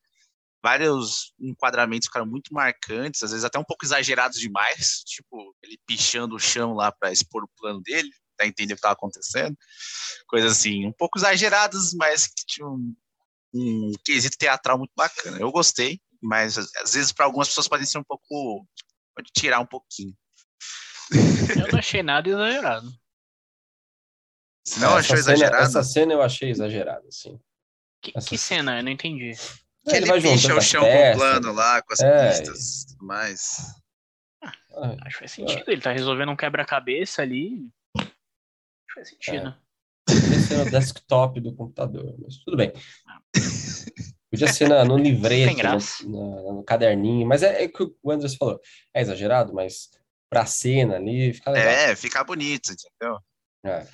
Vários enquadramentos ficaram muito marcantes, às vezes até um pouco exagerados demais, tipo ele pichando o chão lá para expor o plano dele, para entender o que estava acontecendo, coisas assim, um pouco exageradas, mas que tinha um, um quesito teatral muito bacana. Eu gostei, mas às vezes para algumas pessoas pode ser um pouco, pode tirar um pouquinho. Eu não achei nada exagerado. Se não É, achou cena, exagerado, essa cena eu achei exagerada, assim. Que, Essa- que cena? Eu não entendi. que ele, picha juntando o chão com o peças. plano lá, com as É, pistas e tudo mais. Ah, Acho que faz sentido. Ele tá resolvendo um quebra-cabeça ali. Acho que faz sentido. Podia ser no desktop do computador, mas tudo bem. (laughs) Podia ser na- no (laughs) livreto, Tem graça. no, no caderninho, mas é, é o que o Andrés falou. É exagerado, mas pra cena ali fica legal. É, fica bonito, entendeu? É.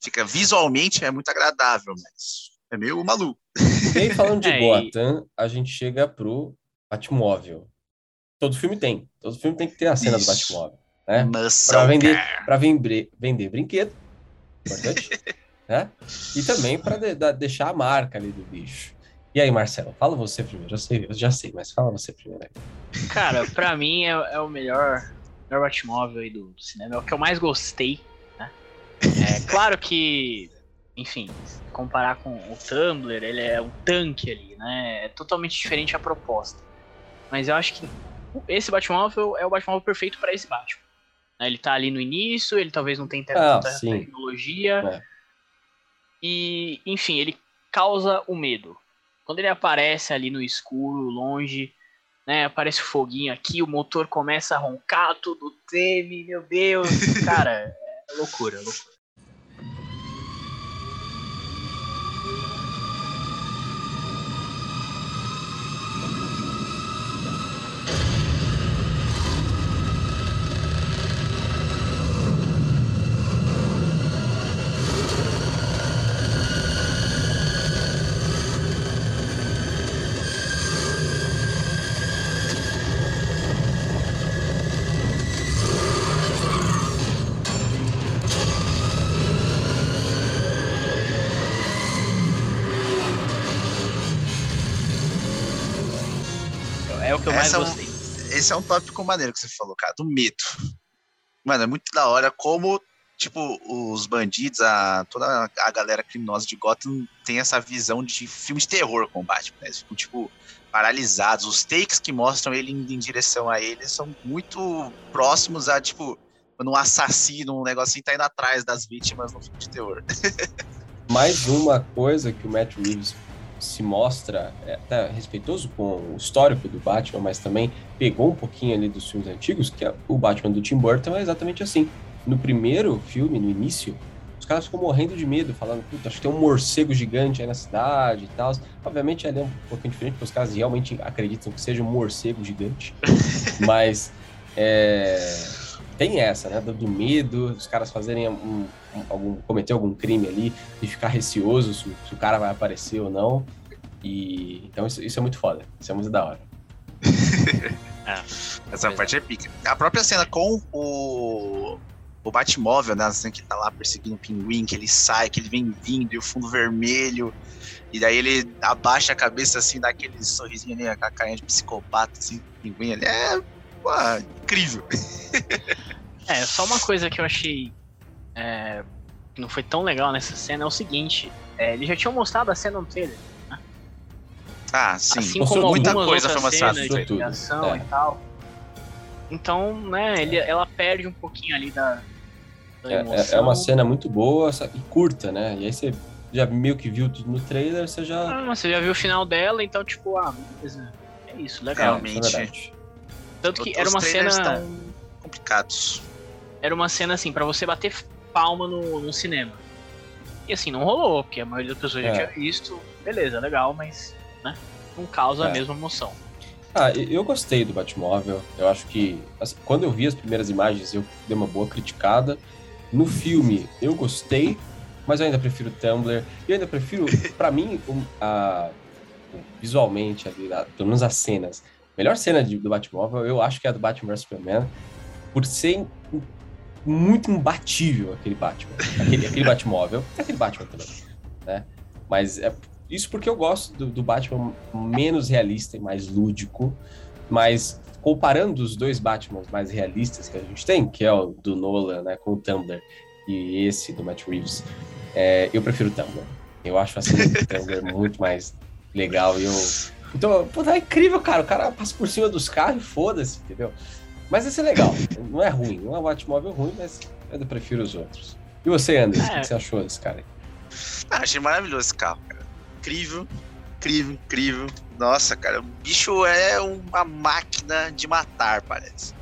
Fica visualmente é muito agradável, mas é meio maluco. E aí, falando de (laughs) É, e- Gotham, a gente chega pro Batmóvel. Todo filme tem. Todo filme tem que ter a cena do Isso. Batmóvel, né? Muscle Pra vender, pra vender, vender brinquedo, importante, (laughs) né? E também pra de- deixar a marca ali do bicho. E aí, Marcelo, fala você primeiro. Eu sei, eu já sei, mas fala você primeiro. aí. Cara, pra mim é, é o melhor, melhor Batmóvel aí do, do cinema. É o que eu mais gostei, né? É (laughs) claro que, enfim, se comparar com o Tumblr, ele é um tanque ali, né? É totalmente diferente a proposta. Mas eu acho que esse Batmóvel é o Batmóvel perfeito pra esse Batman. né? Ele tá ali no início, ele talvez não tenha Ah, tanta sim. tecnologia. É. E, enfim, ele causa o medo. Quando ele aparece ali no escuro, longe, né? Aparece o foguinho aqui, o motor começa a roncar, tudo treme, meu Deus. (laughs) Cara, é loucura, é loucura. Esse é um tópico maneiro que você falou, cara, do medo. Mano, é muito da hora como, tipo, os bandidos, a, toda a galera criminosa de Gotham tem essa visão de filme de terror com o Batman, né? Eles ficam, tipo, paralisados. Os takes que mostram ele indo em direção a eles são muito próximos a, tipo, um assassino, um negocinho tá indo atrás das vítimas no filme de terror. (laughs) Mais uma coisa que o Matt Reeves se mostra até respeitoso com o histórico do Batman, mas também pegou um pouquinho ali dos filmes antigos, que é o Batman do Tim Burton é exatamente assim. No primeiro filme, no início, os caras ficam morrendo de medo, falando, puta, acho que tem um morcego gigante aí na cidade e tal. Obviamente ali é um pouquinho diferente, porque os caras realmente acreditam que seja um morcego gigante. (laughs) mas é, tem essa, né, do, do medo, os caras fazerem um, um- algum, cometer algum crime ali e ficar receoso se, o- se o cara vai aparecer ou não. E então isso, isso é muito foda, isso é muito da hora. (laughs) Essa parte é pica. A própria cena com o, o Batmóvel, né? Assim, que tá lá perseguindo o pinguim, que ele sai, que ele vem vindo, e o fundo vermelho. E daí ele abaixa a cabeça assim, dá aquele sorrisinho ali, a carinha de psicopata, assim, pinguim ali. É, pô, incrível. É, só uma coisa que eu achei é, que não foi tão legal nessa cena é o seguinte: é, eles já tinham mostrado a cena no trailer. Ah, sim. assim mostrou como muita coisa foi mostrada de trailer. ação É. e tal. Então, né, ele, ela perde um pouquinho ali da, da É, é- emoção. é uma cena muito boa e curta, né? E aí você já meio que viu tudo no trailer, você já. Ah, você já viu o final dela, então, tipo, ah, beleza. É isso, legal. Realmente. Tanto que Os era uma cena. tão complicados. Era uma cena assim, pra você bater palma no, no cinema. E assim, não rolou, porque a maioria das pessoas já É. tinha visto. Beleza, legal, mas, né? Não causa a É. mesma emoção. Ah, eu gostei do Batmóvel. Eu acho que assim, quando eu vi as primeiras imagens, eu dei uma boa criticada. No filme, eu gostei, mas eu ainda prefiro o Tumblr. Eu ainda prefiro, pra mim, um, a- visualmente, ali, a- pelo menos as cenas. Melhor cena de- do Batmóvel, eu acho que é a do Batman vs Superman, por ser muito imbatível aquele Batman. Aquele, aquele Batmóvel. (laughs) Aquele Batman também, né? Mas é isso porque eu gosto do, do Batman menos realista e mais lúdico, mas comparando os dois Batmans mais realistas que a gente tem, que é o do Nolan, né, com o Tumblr, e esse do Matt Reeves, é, eu prefiro o Tumblr. Eu acho assim o Tumblr muito mais legal e eu... Então, pô, tá incrível, cara. O cara passa por cima dos carros e foda-se, entendeu? Mas esse é legal. Não é ruim. Não é um Batmóvel ruim, mas eu prefiro os outros. E você, Anderson, o É. que você achou desse cara? aí? Ah, achei maravilhoso esse carro, cara. Incrível, incrível, incrível. Nossa, cara, o bicho é uma máquina de matar, parece.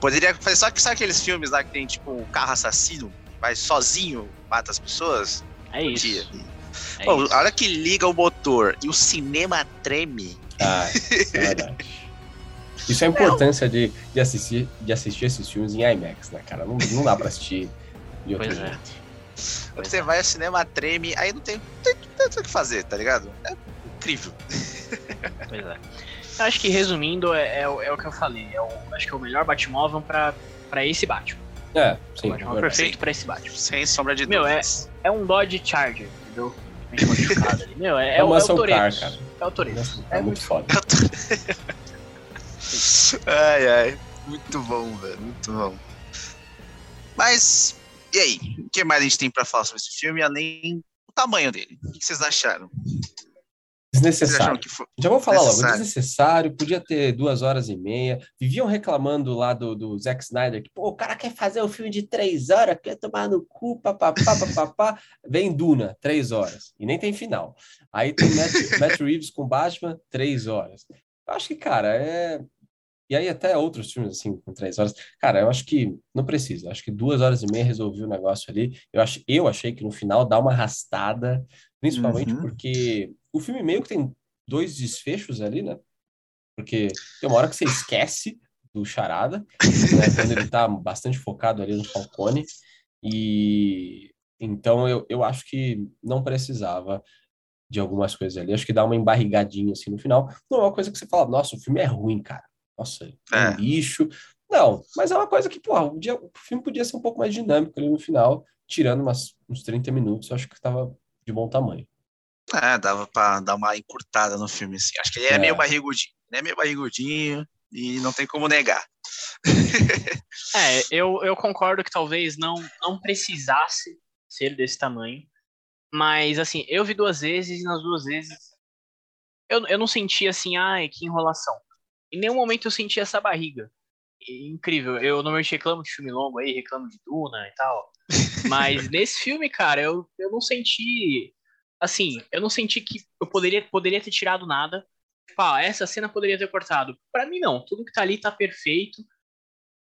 Poderia fazer só que sabe aqueles filmes lá que tem tipo um carro assassino, vai sozinho, mata as pessoas? É isso. É Pô, isso. a hora que liga o motor e o cinema treme. Ah, isso (laughs) é verdade. Isso é a importância de, de, assistir, de assistir esses filmes em IMAX, né, cara? Não, não dá pra assistir de outro Pois é. jeito. Quando Pois você é. vai, o cinema treme, aí não tem, não tem, tem o que fazer, tá ligado? É incrível. Pois é. Eu acho que resumindo, é, é o- é o que eu falei. É o, acho que é o melhor Batmóvel pra, pra esse Batman. É, o sim. é Batmóvel verdade. perfeito Sim. pra esse Batman. Sem sombra de Meu, é- dúvidas. É um Dodge Charger, entendeu? Ali. Meu, é, É o, é o muscle Toretto. car, cara. É o Toretto. Nossa, É é muito foda. ai, ai. Muito bom, velho. Muito bom. Mas, e aí? O que mais a gente tem pra falar sobre esse filme, além do tamanho dele? O que vocês acharam? Desnecessário. Já vou falar logo, Desnecessário. podia ter duas horas e meia. Viviam reclamando lá do, do Zack Snyder, que, pô, o cara quer fazer um filme de três horas, quer tomar no cu, papapá, papapá. Vem Duna, três horas. E nem tem final. Aí tem Matt, Matt Reeves com Batman, três horas. Eu acho que, cara, é. E aí até outros filmes, assim, com três horas. Cara, eu acho que não precisa. Eu acho que duas horas e meia resolvi o negócio ali. Eu, ach... eu achei que no final dá uma arrastada, principalmente Uhum. porque o filme meio que tem dois desfechos ali, né? Porque tem uma hora que você esquece do Charada, né? Quando ele tá bastante focado ali no Falcone. E então eu, eu acho que não precisava de algumas coisas ali. Acho que dá uma embarrigadinha assim no final. Não é uma coisa que você fala, nossa, o filme é ruim, cara. Nossa, é um É. lixo. Não, mas é uma coisa que, porra, o, dia, o filme podia ser um pouco mais dinâmico ali no final, tirando umas, uns 30 minutos, eu acho que tava de bom tamanho. É, dava pra dar uma encurtada no filme, assim. Acho que ele é, É. meio barrigudinho. Ele é meio barrigudinho e não tem como negar. (laughs) É, eu, eu concordo que talvez não, não precisasse ser desse tamanho. Mas, assim, eu vi duas vezes e nas duas vezes eu, eu não senti assim, ai, que enrolação. Em nenhum momento eu senti essa barriga. E, incrível. Eu normalmente reclamo de filme longo aí, reclamo de Duna e tal. (laughs) Mas nesse filme, cara, eu, eu não senti. Assim, eu não senti que eu poderia, poderia ter tirado nada. Tipo, ah, essa cena poderia ter cortado. Pra mim, não. Tudo que tá ali tá perfeito.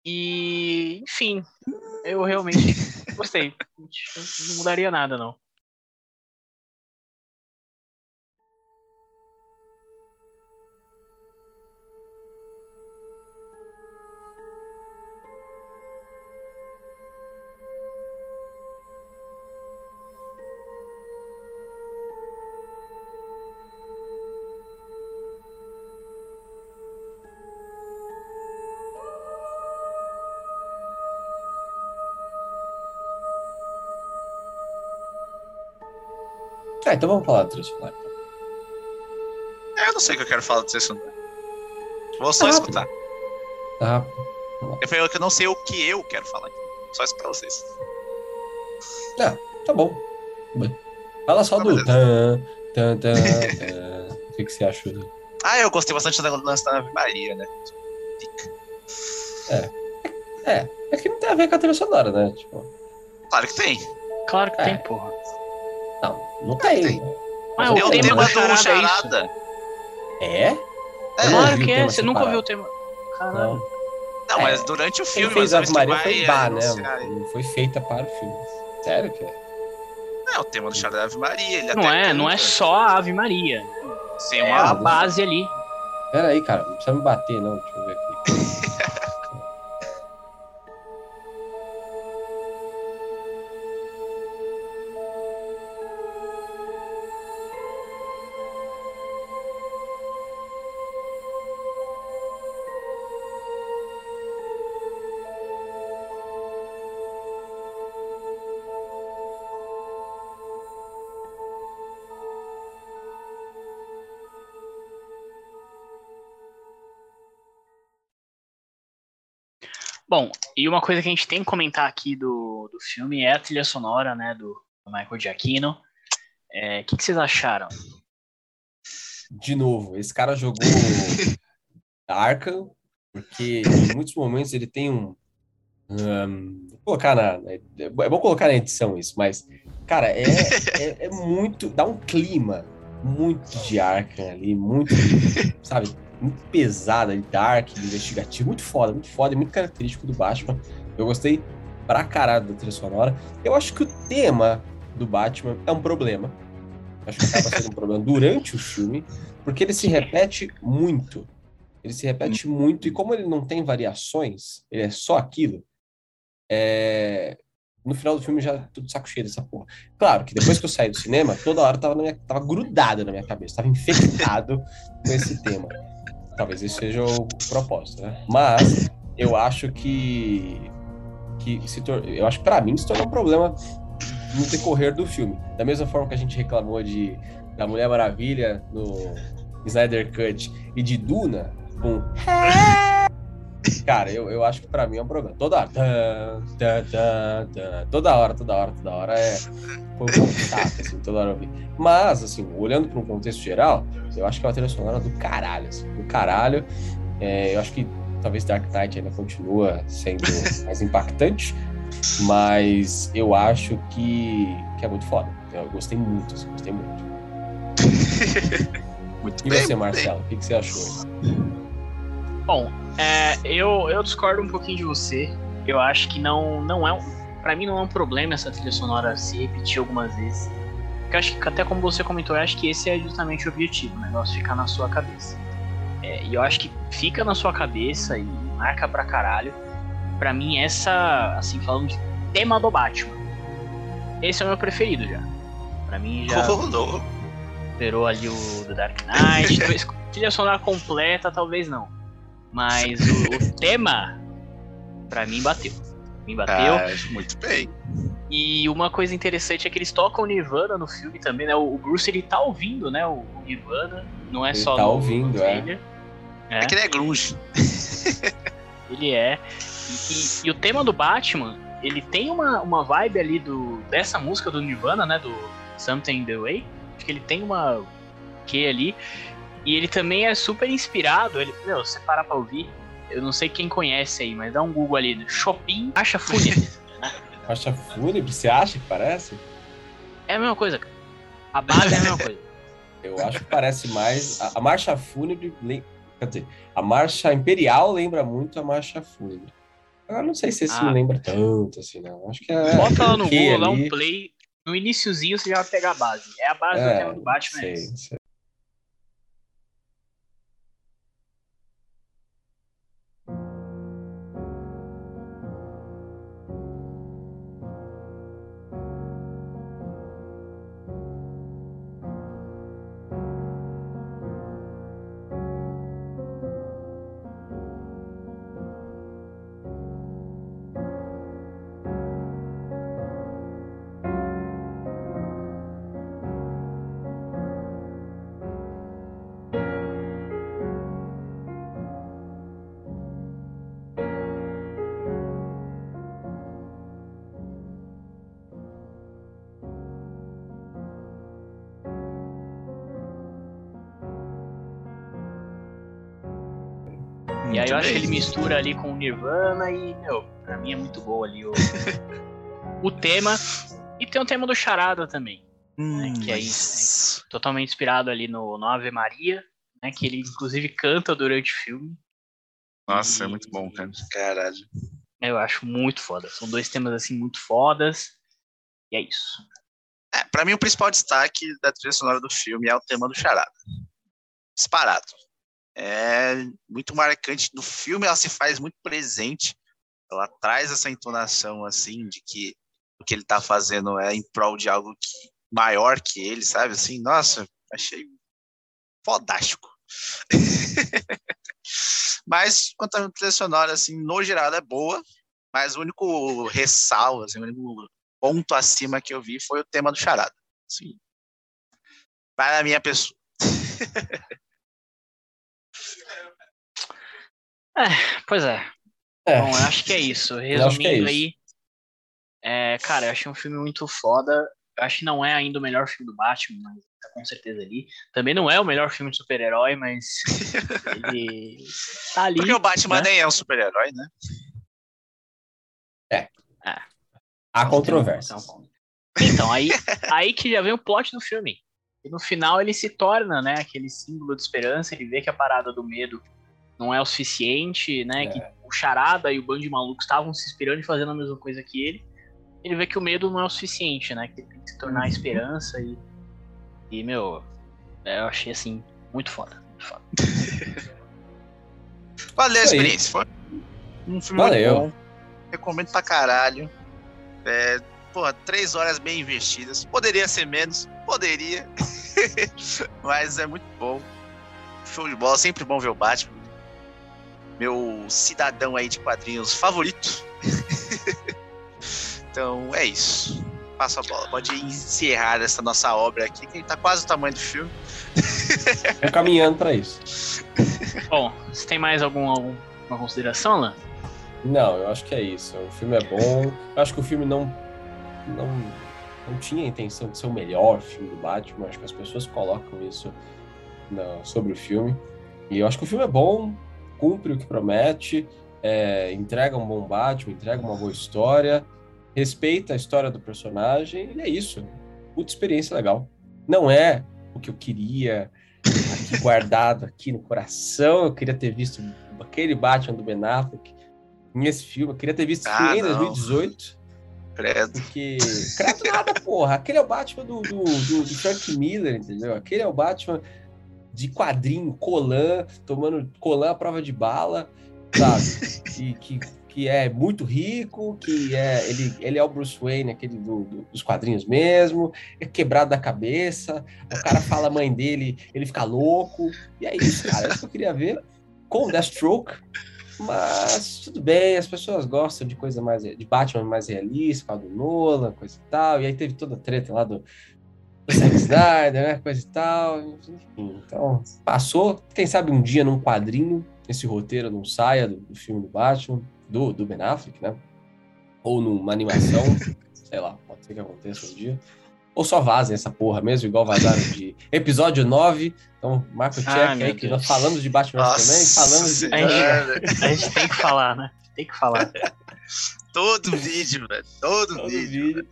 E, enfim, eu realmente (laughs) gostei. Não mudaria nada, não. Ah, então vamos falar do trilha sonora. É, eu não sei o que eu quero falar desse sonoro. Vou só Ah, escutar. Tá. Eu falei que eu não sei o que eu quero falar. Só escutar vocês. Tá bom. Fala só Tá, do. Tan, tan. O que, que você achou? do- Ah, eu gostei bastante da lance da Ave Maria, né? É, é que não tem a ver com a trilha sonora, né? Tipo, Claro que tem. Claro que É. tem, porra. Não, não tem. Tem. Mas é o tema, tema do charada, Charada. É? É. Eu não Claro vi o que é, tema você nunca separado. ouviu o tema. Caralho. Não. Não, É. mas durante o Quem filme, fez mas Ave Maria foi Bá, né? Não foi feita para o filme. Sério que é? É, o tema do Charada da Ave Maria. Ele Não até é, não é só a Ave Maria. Tem É uma. a base ali. Pera aí, cara. Não precisa me bater, não. Deixa eu ver aqui. (laughs) Bom, e uma coisa que a gente tem que comentar aqui do, do filme é a trilha sonora, né, do Michael Giacchino. É, O que, que vocês acharam? De novo, esse cara jogou (laughs) Arkham, porque em muitos momentos ele tem um. hum, vou colocar na, na- É bom colocar na edição isso, mas, cara, é, é, é muito. Dá um clima muito de Arkham ali, muito, sabe, muito pesado, ali, dark, investigativo, muito foda, muito foda e muito característico do Batman. Eu gostei pra caralho da trilha sonora. Eu acho que o tema do Batman é um problema. Acho que acaba sendo um problema durante o filme, porque ele se repete muito. Ele se repete muito, e como ele não tem variações, ele é só aquilo, é, no final do filme já tudo saco cheio dessa porra. Claro que depois que eu saí do cinema, toda hora tava, minha, tava grudado na minha cabeça, tava infectado com esse tema. Talvez esse seja o propósito, né? Mas eu acho que, que se tor- eu acho que pra mim se tornou um problema no decorrer do filme. Da mesma forma que a gente reclamou de da Mulher Maravilha no Snyder Cut e de Duna com Cara, eu, eu acho que pra mim é um problema. Toda hora. Tan, tan, tan, tan. toda hora, toda hora, toda hora é. Foi um chato, assim, toda hora eu vi. Mas, assim, olhando para um contexto geral, eu acho que é uma trilha sonora do caralho, assim, do caralho. É, eu acho que talvez Dark Knight ainda continua sendo mais impactante, mas eu acho que, que é muito foda. Eu gostei muito, assim, gostei muito. (laughs) Muito E bem, você, Marcelo, o que, que você achou? Bom, é, eu, eu discordo um pouquinho de você. Eu acho que não, não é um. Pra mim não é um problema essa trilha sonora se repetir algumas vezes. Porque eu acho que, até como você comentou, eu acho que esse é justamente o objetivo, o negócio ficar na sua cabeça. É, e eu acho que fica na sua cabeça e marca pra caralho. Pra mim, essa, assim, falando de tema do Batman, esse é o meu preferido já. Pra mim já (laughs) Oh, não. superou ali o do Dark Knight. (laughs) trilha sonora completa, talvez não. Mas o, o (laughs) tema, pra mim, bateu. Me bateu. Ah, muito bem. E uma coisa interessante é que eles tocam Nirvana no filme também, né? O o Bruce ele tá ouvindo, né? O o Nirvana. Não é Ele só tá no, ouvindo, no é. É, É que ele é grunge. (laughs) ele é. E, e- e o tema do Batman, ele tem uma, uma vibe ali do, dessa música do Nirvana, né? Do Something in the Way. Acho que ele tem uma que ali. E ele também é super inspirado. Ele, meu, se você parar pra ouvir, eu não sei quem conhece aí, mas dá um Google ali. Chopin acha fúnebre. (laughs) Acha fúnebre? Você acha que parece? é a mesma coisa, cara. A base é a mesma coisa. (laughs) Eu acho que parece mais. A, a marcha fúnebre. Quer dizer, a marcha imperial lembra muito a marcha fúnebre. Agora não sei se esse Ah. me lembra tanto, assim, não. Acho que é. Bota lá no Google, dá um play. No iniciozinho você já vai pegar a base. É a base do É, tema do Batman. sei, essa. sei. Eu acho que ele mistura ali com o Nirvana e, meu, pra mim é muito boa ali o, o tema. E tem o tema do Charada também, Hum, que aí- isso. totalmente inspirado ali no, no Ave Maria, né? Que ele inclusive canta durante o filme. Nossa, é muito bom, cara. Caralho. Eu acho muito foda. São dois temas assim muito fodas. E é isso. É, pra mim, o principal destaque da trilha sonora do filme é o tema do Charada. Disparado. É muito marcante. No filme, ela se faz muito presente. Ela traz essa entonação, assim, de que o que ele tá fazendo é em prol de algo que, maior que ele, sabe? Assim, nossa, achei fodástico. (laughs) Mas, quanto à trilha sonora, assim, no geral, é boa. Mas o único ressalvo, assim, o único ponto acima que eu vi foi o tema do charada. Assim, para a minha pessoa. (laughs) Pois é. É. Bom, eu acho que é isso. (laughs) é Resumindo isso. aí. É, cara, eu achei um filme muito foda. Eu acho que não é ainda o melhor filme do Batman, mas tá com certeza ali. Também não é o melhor filme de super-herói, mas (laughs) ele tá ali. Porque o Batman né? nem é um super-herói, né? Há controvérsias. Então, então, aí, aí que já vem o plot do filme. E no final ele se torna, né, aquele símbolo de esperança, ele vê que a parada do medo não é o suficiente, né, É. que o Charada e o bando de malucos estavam se inspirando e fazendo a mesma coisa que ele. Ele vê que o medo não é o suficiente, né, que ele tem que se tornar a esperança e, e meu, é, eu achei assim, muito foda, muito foda. (laughs) Valeu a experiência. Foi um filme Valeu. muito bom. Recomendo pra caralho. É, porra, três horas bem investidas. Poderia ser menos, poderia. (laughs) Mas é muito bom. Show de bola, sempre bom ver o Batman. Meu cidadão aí de quadrinhos favorito. (laughs) então é isso. Passa a bola. Pode encerrar essa nossa obra aqui, que tá quase o tamanho do filme. (laughs) Estamos caminhando para isso. Bom, você tem mais algum, alguma consideração, Lan? Não, eu acho que é isso. O filme é bom. Eu acho que o filme não, não, não tinha a intenção de ser o melhor filme do Batman. Acho que as pessoas colocam isso na- sobre o filme. E eu acho que o filme é bom, cumpre o que promete, é, entrega um bom Batman, entrega uma boa história, respeita a história do personagem. E é isso. Puta experiência legal. Não é o que eu queria aqui (laughs) guardado aqui no coração. Eu queria ter visto aquele Batman do Ben Affleck nesse filme. Eu queria ter visto Ah, filme em não. 2018. Credo. Porque. Credo nada, porra. Aquele é o Batman do, do, do, do Frank Miller, entendeu? Aquele é o Batman de quadrinho, Colan, tomando Colan à prova de bala, sabe? (laughs) E que, que é muito rico, que é. Ele, ele é o Bruce Wayne, aquele do, do- dos quadrinhos mesmo, é quebrado da cabeça. O cara fala a mãe dele, ele fica louco. E é isso, cara. É isso que eu queria ver com o Deathstroke. Mas tudo bem, as pessoas gostam de coisa mais de Batman mais realista, do Nolan, coisa e tal. E aí teve toda a treta lá do Zack Snyder, (laughs) né? Coisa e tal. Enfim, então passou. Quem sabe um dia num quadrinho esse roteiro não saia do, do filme do Batman, do, do Ben Affleck, né? Ou numa animação, (laughs) sei lá, pode ser que aconteça um dia. Ou só vazem essa porra mesmo, igual vazaram de episódio 9. Então, marca o check Ai, meu aí, que Deus. nós falamos de Batman Nossa também, falamos de. Senhora. A gente tem que falar, né? Tem que falar. (laughs) Todo vídeo, velho. Todo, todo vídeo. vídeo.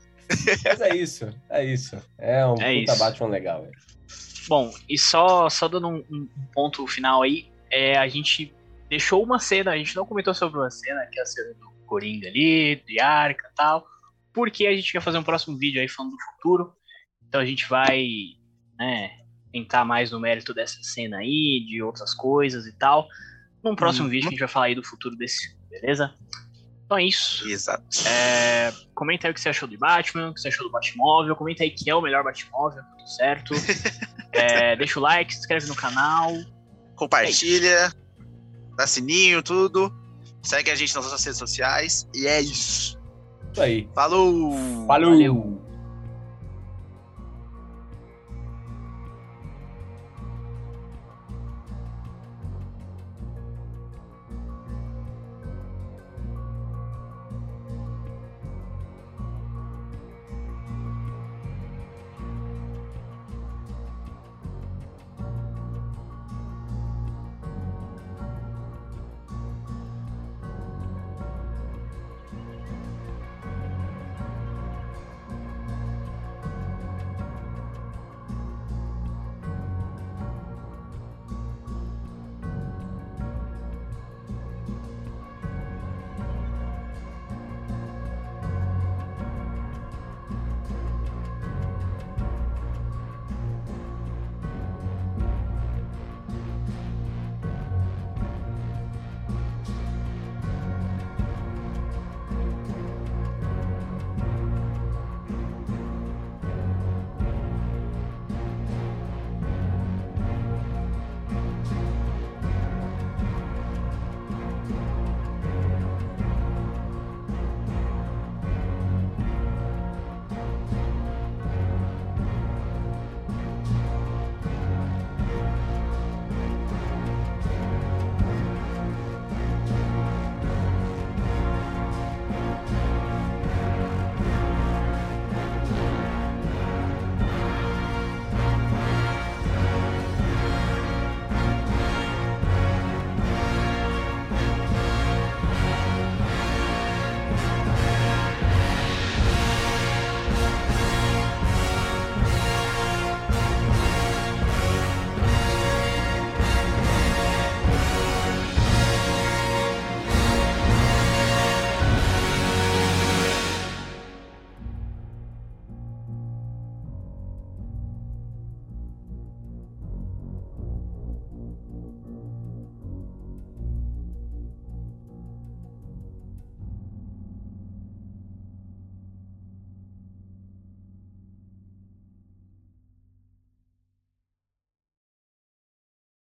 Mas é isso, é isso. É um É puta isso. Batman legal. Bom, e só, só dando um, um ponto final aí, é, a gente deixou uma cena, a gente não comentou sobre uma cena, que é a cena do Coringa ali, de Arca e tal, porque a gente quer fazer um próximo vídeo aí falando do futuro, então a gente vai, né, entrar mais no mérito dessa cena aí, de outras coisas e tal, num próximo Uhum. vídeo que a gente vai falar aí do futuro desse filme, beleza? Então é isso. Exato. É, comenta aí o que você achou do Batman, o que você achou do Batmóvel, comenta aí quem é o melhor Batmóvel, tudo certo. (laughs) É, deixa o like, se inscreve no canal. Compartilha, dá sininho, tudo. Segue a gente nas nossas redes sociais. E é isso. Isso aí. Falou! Valeu. Valeu.